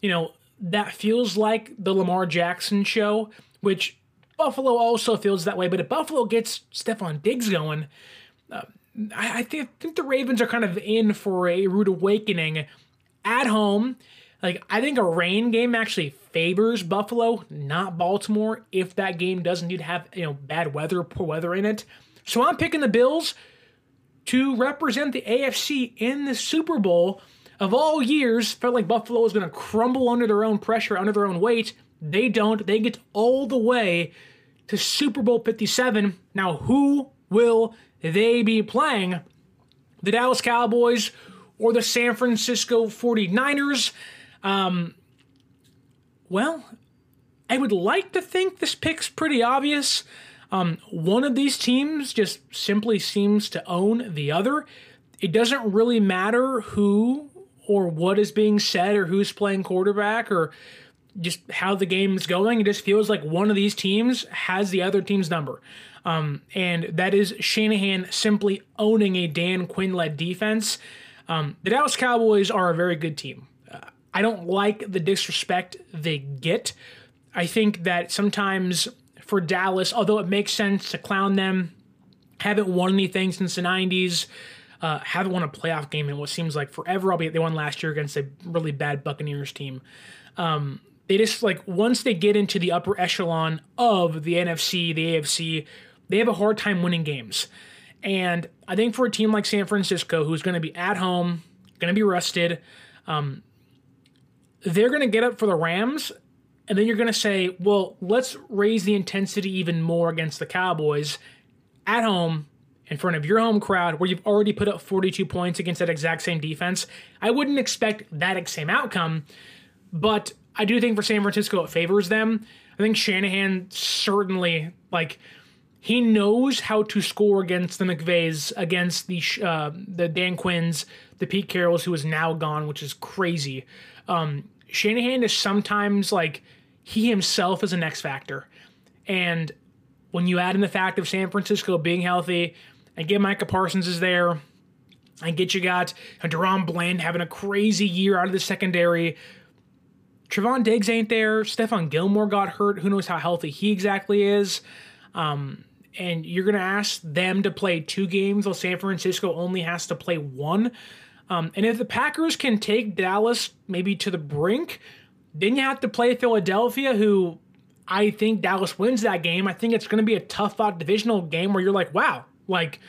you know that feels like the Lamar Jackson show, which Buffalo also feels that way, but if Buffalo gets Stefon Diggs going, uh, I, I think, think the Ravens are kind of in for a rude awakening at home. Like I think a rain game actually favors Buffalo, not Baltimore, if that game does indeed have you know bad weather, poor weather in it. So I'm picking the Bills to represent the AFC in the Super Bowl. Of all years, felt like Buffalo was going to crumble under their own pressure, under their own weight. They don't. They get all the way to Super Bowl 57. Now, who will they be playing? The Dallas Cowboys or the San Francisco 49ers? Um, well, I would like to think this pick's pretty obvious. Um, one of these teams just simply seems to own the other. It doesn't really matter who or what is being said or who's playing quarterback or just how the game is going. It just feels like one of these teams has the other team's number. Um, and that is Shanahan simply owning a Dan Quinn led defense. Um, the Dallas Cowboys are a very good team. Uh, I don't like the disrespect they get. I think that sometimes for Dallas, although it makes sense to clown them, haven't won anything since the 90s. Uh, haven't won a playoff game in what seems like forever, albeit they won last year against a really bad Buccaneers team. Um, they just like once they get into the upper echelon of the NFC, the AFC, they have a hard time winning games. And I think for a team like San Francisco, who's going to be at home, going to be rested, um, they're going to get up for the Rams, and then you're going to say, well, let's raise the intensity even more against the Cowboys at home in front of your home crowd where you've already put up 42 points against that exact same defense. I wouldn't expect that same outcome, but I do think for San Francisco it favors them. I think Shanahan certainly like he knows how to score against the McVays, against the uh, the Dan Quinns, the Pete Carrolls, who is now gone, which is crazy. Um, Shanahan is sometimes like he himself is an X factor, and when you add in the fact of San Francisco being healthy, and get Micah Parsons is there, and get you got DaRon Bland having a crazy year out of the secondary. Trevon Diggs ain't there. Stephon Gilmore got hurt. Who knows how healthy he exactly is. Um, and you're going to ask them to play two games while San Francisco only has to play one. Um, and if the Packers can take Dallas maybe to the brink, then you have to play Philadelphia, who I think Dallas wins that game. I think it's going to be a tough out divisional game where you're like, wow, like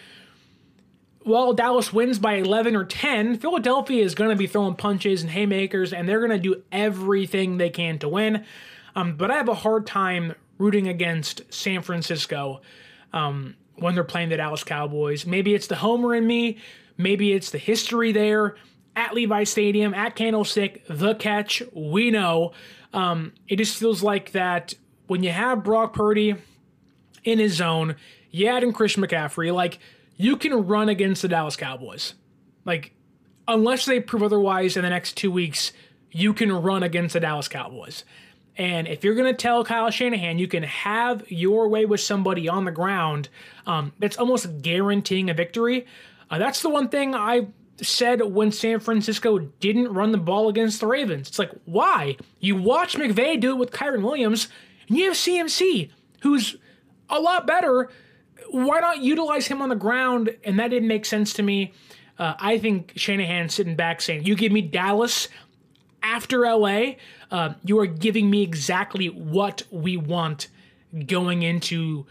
while Dallas wins by 11 or 10, Philadelphia is going to be throwing punches and haymakers, and they're going to do everything they can to win. Um, but I have a hard time rooting against San Francisco. um, when they're playing the Dallas Cowboys. Maybe it's the homer in me, maybe it's the history there at Levi Stadium, at Candlestick, the catch. We know. Um, it just feels like that when you have Brock Purdy in his zone, you add in Christian McCaffrey, like you can run against the Dallas Cowboys. Like, unless they prove otherwise in the next two weeks, you can run against the Dallas Cowboys. And if you're going to tell Kyle Shanahan you can have your way with somebody on the ground, um, that's almost guaranteeing a victory. Uh, that's the one thing I said when San Francisco didn't run the ball against the Ravens. It's like, why? You watch McVay do it with Kyren Williams, and you have CMC, who's a lot better. Why not utilize him on the ground? And that didn't make sense to me. Uh, I think Shanahan sitting back saying, You give me Dallas after LA, uh, you are giving me exactly what we want going into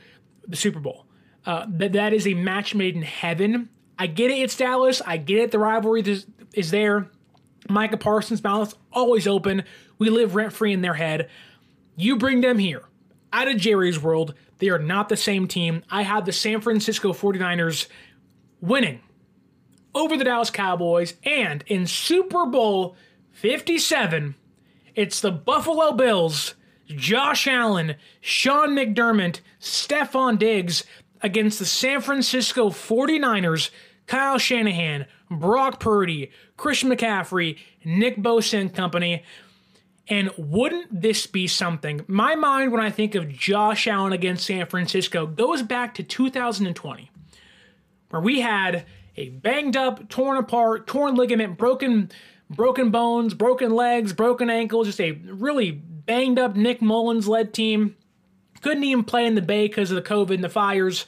the Super Bowl. Uh, that that is a match made in heaven. I get it, it's Dallas. I get it, the rivalry is, is there. Micah Parsons' mouth always open. We live rent free in their head. You bring them here, out of Jerry's world. They are not the same team. I have the San Francisco 49ers winning over the Dallas Cowboys and in Super Bowl 57, it's the Buffalo Bills, Josh Allen, Sean McDermott, Stefon Diggs against the San Francisco 49ers, Kyle Shanahan, Brock Purdy, Christian McCaffrey, Nick Bosa and company. And wouldn't this be something? My mind, when I think of Josh Allen against San Francisco, goes back to 2020, where we had a banged up, torn apart, torn ligament, broken broken bones, broken legs, broken ankles, just a really banged up Nick Mullens led team. Couldn't even play in the Bay because of the COVID and the fires.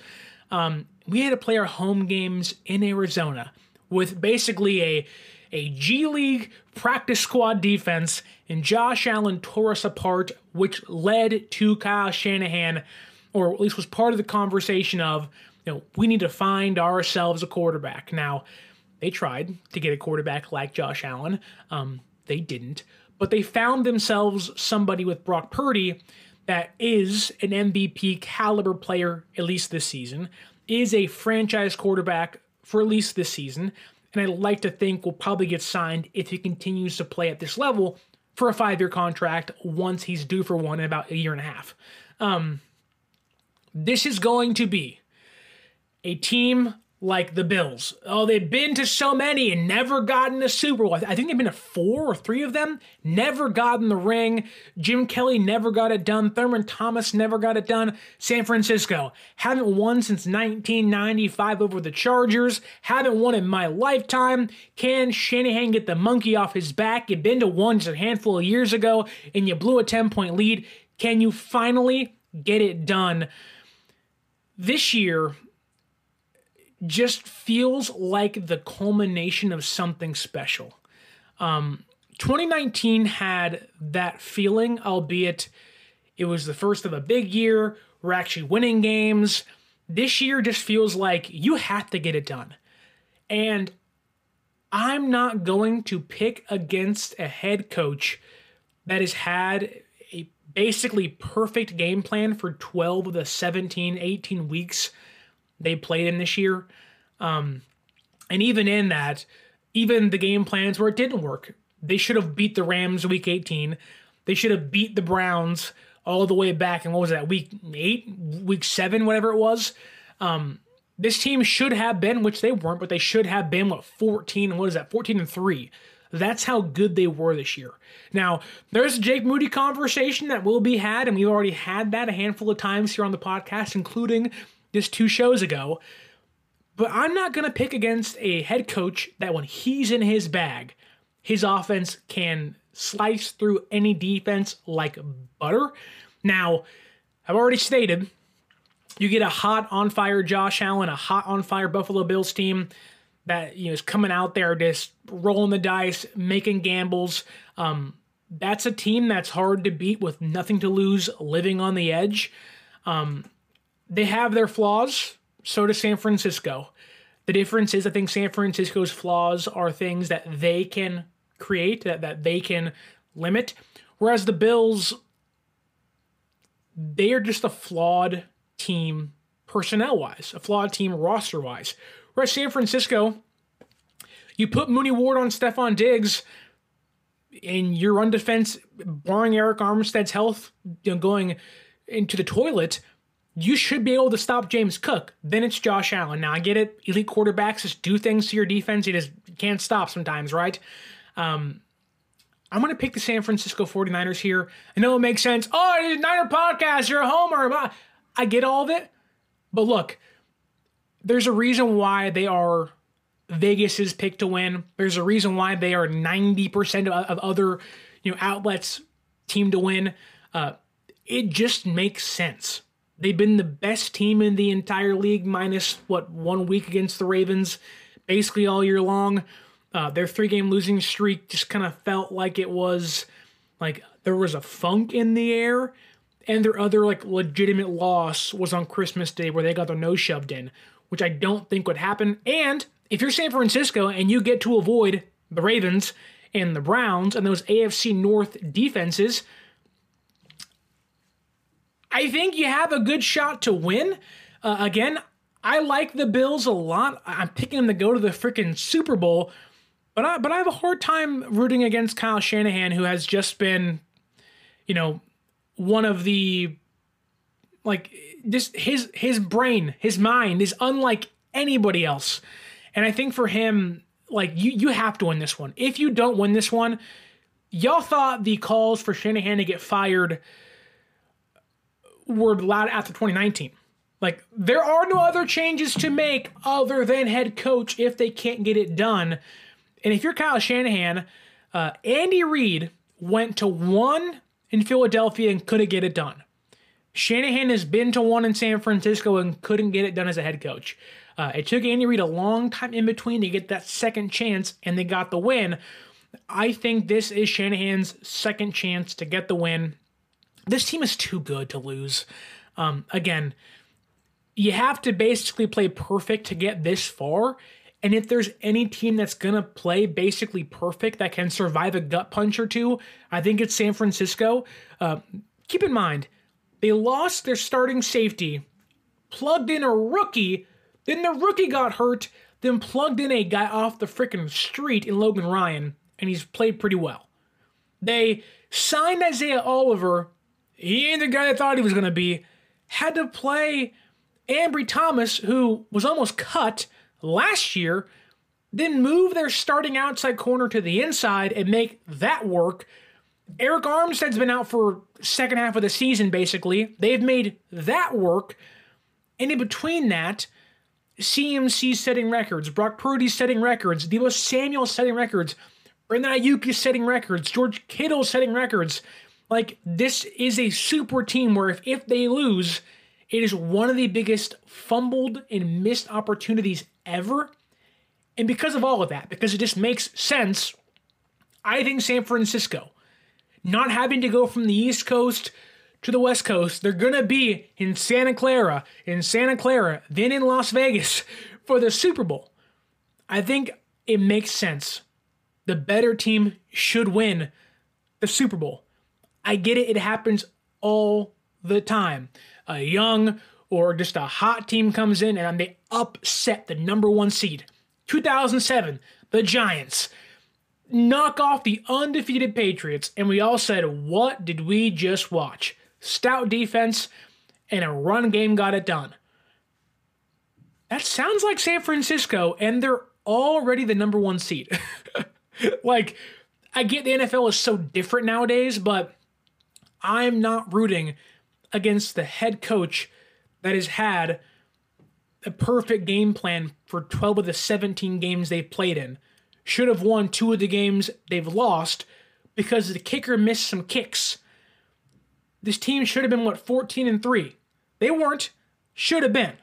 Um, we had to play our home games in Arizona with basically a a G League practice squad defense, and Josh Allen tore us apart, which led to Kyle Shanahan, or at least was part of the conversation of, you know, we need to find ourselves a quarterback. Now, they tried to get a quarterback like Josh Allen. Um, they didn't, but they found themselves somebody with Brock Purdy that is an MVP caliber player, at least this season, is a franchise quarterback for at least this season, and I like to think will probably get signed if he continues to play at this level for a five year contract once he's due for one in about a year and a half. Um, this is going to be a team like the Bills. Oh, they've been to so many and never gotten a Super Bowl. I think they've been to four or three of them, never gotten the ring. Jim Kelly never got it done. Thurman Thomas never got it done. San Francisco haven't won since 1995 over the Chargers. Haven't won in my lifetime. Can Shanahan get the monkey off his back? You've been to one just a handful of years ago and you blew a 10 point lead. Can you finally get it done? This year, just feels like the culmination of something special. Um, 2019 had that feeling, albeit it was the first of a big year. We're actually winning games. This year just feels like you have to get it done. And I'm not going to pick against a head coach that has had a basically perfect game plan for 12 of the 17, 18 weeks they played in this year. Um, and even in that, even the game plans where it didn't work, they should have beat the Rams week 18. They should have beat the Browns all the way back. And what was that, week eight, week seven, whatever it was? Um, this team should have been, which they weren't, but they should have been, what, 14, what is that, 14 and 3. That's how good they were this year. Now, there's a Jake Moody conversation that will be had, and we've already had that a handful of times here on the podcast, including just two shows ago. But I'm not going to pick against a head coach that when he's in his bag, his offense can slice through any defense like butter. Now, I've already stated you get a hot on fire Josh Allen, a hot on fire Buffalo Bills team that you know is coming out there just rolling the dice, making gambles. Um, that's a team that's hard to beat with nothing to lose, living on the edge. Um, they have their flaws. So does San Francisco. The difference is, I think San Francisco's flaws are things that they can create, that, that they can limit. Whereas the Bills, they are just a flawed team personnel wise, a flawed team roster wise. Whereas San Francisco, you put Mooney Ward on Stefon Diggs, and your run defense, barring Arik Armstead's health you know, going into the toilet, you should be able to stop James Cook. Then it's Josh Allen. Now I get it. Elite quarterbacks just do things to your defense you just can't stop sometimes, right? Um, I'm going to pick the San Francisco 49ers here. I know it makes sense. Oh, it's Niner podcast. You're a homer. I get all of it. But look, there's a reason why they are Vegas's pick to win. There's a reason why they are 90% of, of other you know outlets team to win. Uh, it just makes sense. They've been the best team in the entire league, minus what one week against the Ravens, basically all year long. Uh, their three game losing streak just kind of felt like it was like there was a funk in the air. And their other like legitimate loss was on Christmas Day where they got their nose shoved in, which I don't think would happen. And if you're San Francisco and you get to avoid the Ravens and the Browns and those AFC North defenses, I think you have a good shot to win. Uh, again, I like the Bills a lot. I'm picking them to go to the freaking Super Bowl, but I but I have a hard time rooting against Kyle Shanahan, who has just been, you know, one of the like just his his brain, his mind is unlike anybody else. And I think for him, like you you have to win this one. If you don't win this one, y'all thought the calls for Shanahan to get fired were allowed after 2019. Like there are no other changes to make other than head coach if they can't get it done. And if you're Kyle Shanahan, uh, Andy Reid went to one in Philadelphia and couldn't get it done. Shanahan has been to one in San Francisco and couldn't get it done as a head coach. Uh, it took Andy Reid a long time in between to get that second chance, and they got the win. I think this is Shanahan's second chance to get the win this team is too good to lose. Um, again, you have to basically play perfect to get this far. And if there's any team that's going to play basically perfect that can survive a gut punch or two, I think it's San Francisco. Uh, keep in mind, they lost their starting safety, plugged in a rookie, then the rookie got hurt, then plugged in a guy off the freaking street in Logan Ryan, and he's played pretty well. They signed Isaiah Oliver he ain't the guy I thought he was going to be. Had to play Ambry Thomas, who was almost cut last year, then move their starting outside corner to the inside and make that work. Arik Armstead's been out for second half of the season, basically. They've made that work. And in between that, CMC setting records, Brock Purdy setting records, Deebo Samuel setting records, Brandon Aiyuk setting records, George Kittle setting records. Like, this is a super team where if, if they lose, it is one of the biggest fumbled and missed opportunities ever. And because of all of that, because it just makes sense, I think San Francisco, not having to go from the East Coast to the West Coast, they're going to be in Santa Clara, in Santa Clara, then in Las Vegas for the Super Bowl. I think it makes sense. The better team should win the Super Bowl. I get it, it happens all the time. A young or just a hot team comes in and they upset the number one seed. 2007, the Giants knock off the undefeated Patriots, and we all said, What did we just watch? Stout defense and a run game got it done. That sounds like San Francisco, and they're already the number one seed. like, I get the NFL is so different nowadays, but I'm not rooting against the head coach that has had a perfect game plan for 12 of the 17 games they've played in. Should have won two of the games they've lost because the kicker missed some kicks. This team should have been, what, 14 and 3. They weren't. Should have been.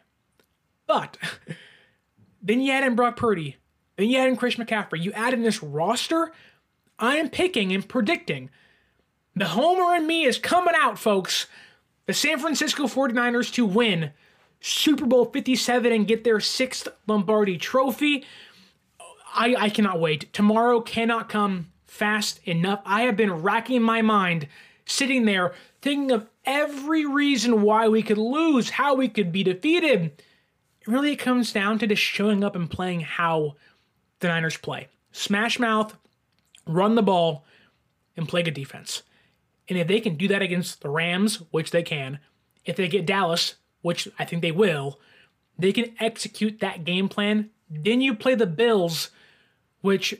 But then you add in Brock Purdy. Then you add in Chris McCaffrey. You add in this roster. I am picking and predicting the homer in me is coming out, folks. The San Francisco 49ers to win Super Bowl 57 and get their sixth Lombardi trophy. I, I cannot wait. Tomorrow cannot come fast enough. I have been racking my mind, sitting there, thinking of every reason why we could lose, how we could be defeated. It really, it comes down to just showing up and playing how the Niners play. Smash mouth, run the ball, and play good defense. And if they can do that against the Rams, which they can, if they get Dallas, which I think they will, they can execute that game plan. Then you play the Bills, which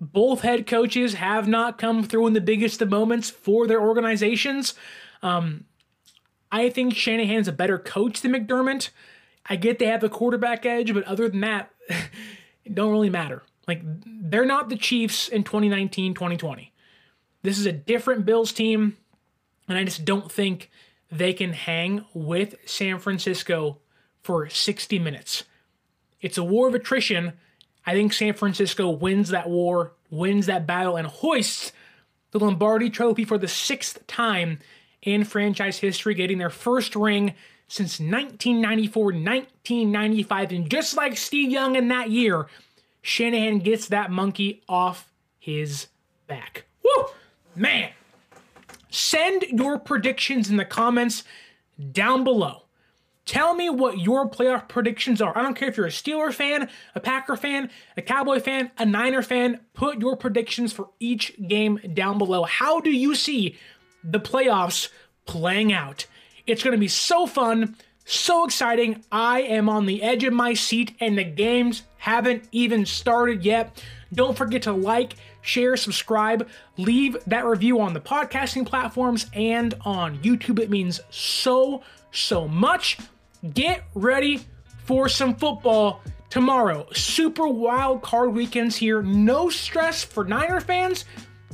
both head coaches have not come through in the biggest of moments for their organizations. Um, I think Shanahan's a better coach than McDermott. I get they have the quarterback edge, but other than that, it don't really matter. Like they're not the Chiefs in 2019, 2020. This is a different Bills team, and I just don't think they can hang with San Francisco for 60 minutes. It's a war of attrition. I think San Francisco wins that war, wins that battle, and hoists the Lombardi Trophy for the sixth time in franchise history, getting their first ring since 1994 1995. And just like Steve Young in that year, Shanahan gets that monkey off his back. Woo! Man, send your predictions in the comments down below. Tell me what your playoff predictions are. I don't care if you're a Steeler fan, a Packer fan, a Cowboy fan, a Niner fan. Put your predictions for each game down below. How do you see the playoffs playing out? It's going to be so fun, so exciting. I am on the edge of my seat, and the games haven't even started yet. Don't forget to like, share, subscribe, leave that review on the podcasting platforms and on YouTube. It means so, so much. Get ready for some football tomorrow. Super wild card weekends here. No stress for Niner fans,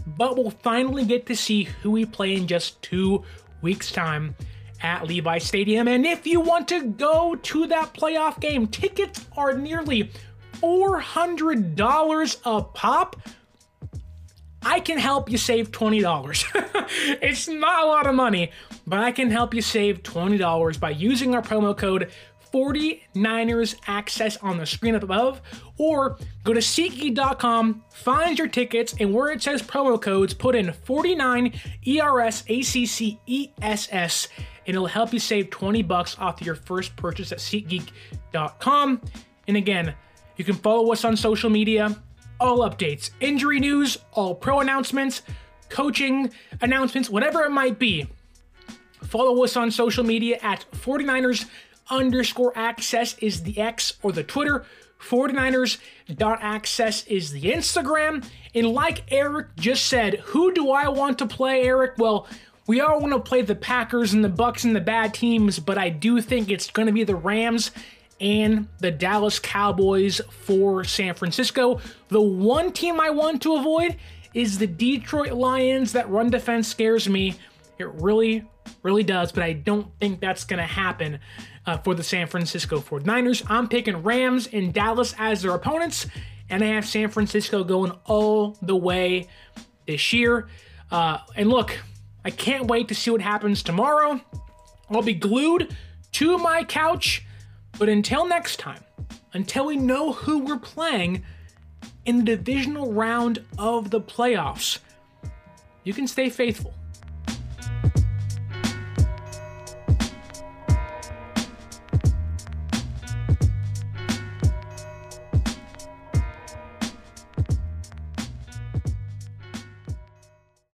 but we'll finally get to see who we play in just two weeks' time at Levi Stadium. And if you want to go to that playoff game, tickets are nearly $400 a pop. I can help you save $20. it's not a lot of money, but I can help you save $20 by using our promo code 49ers access on the screen up above, or go to SeatGeek.com, find your tickets, and where it says promo codes, put in 49 ERS and it'll help you save 20 bucks off your first purchase at SeatGeek.com. And again, you can follow us on social media, all updates, injury news, all pro announcements, coaching announcements, whatever it might be. Follow us on social media at 49ers underscore access is the X or the Twitter. 49ers.access is the Instagram. And like Eric just said, who do I want to play, Eric? Well, we all want to play the Packers and the Bucks and the bad teams, but I do think it's going to be the Rams and the Dallas Cowboys for San Francisco. The one team I want to avoid is the Detroit Lions. That run defense scares me. It really, really does, but I don't think that's going to happen uh, for the San Francisco 49ers. I'm picking Rams and Dallas as their opponents, and I have San Francisco going all the way this year. Uh, and look, I can't wait to see what happens tomorrow. I'll be glued to my couch, but until next time, until we know who we're playing in the divisional round of the playoffs, you can stay faithful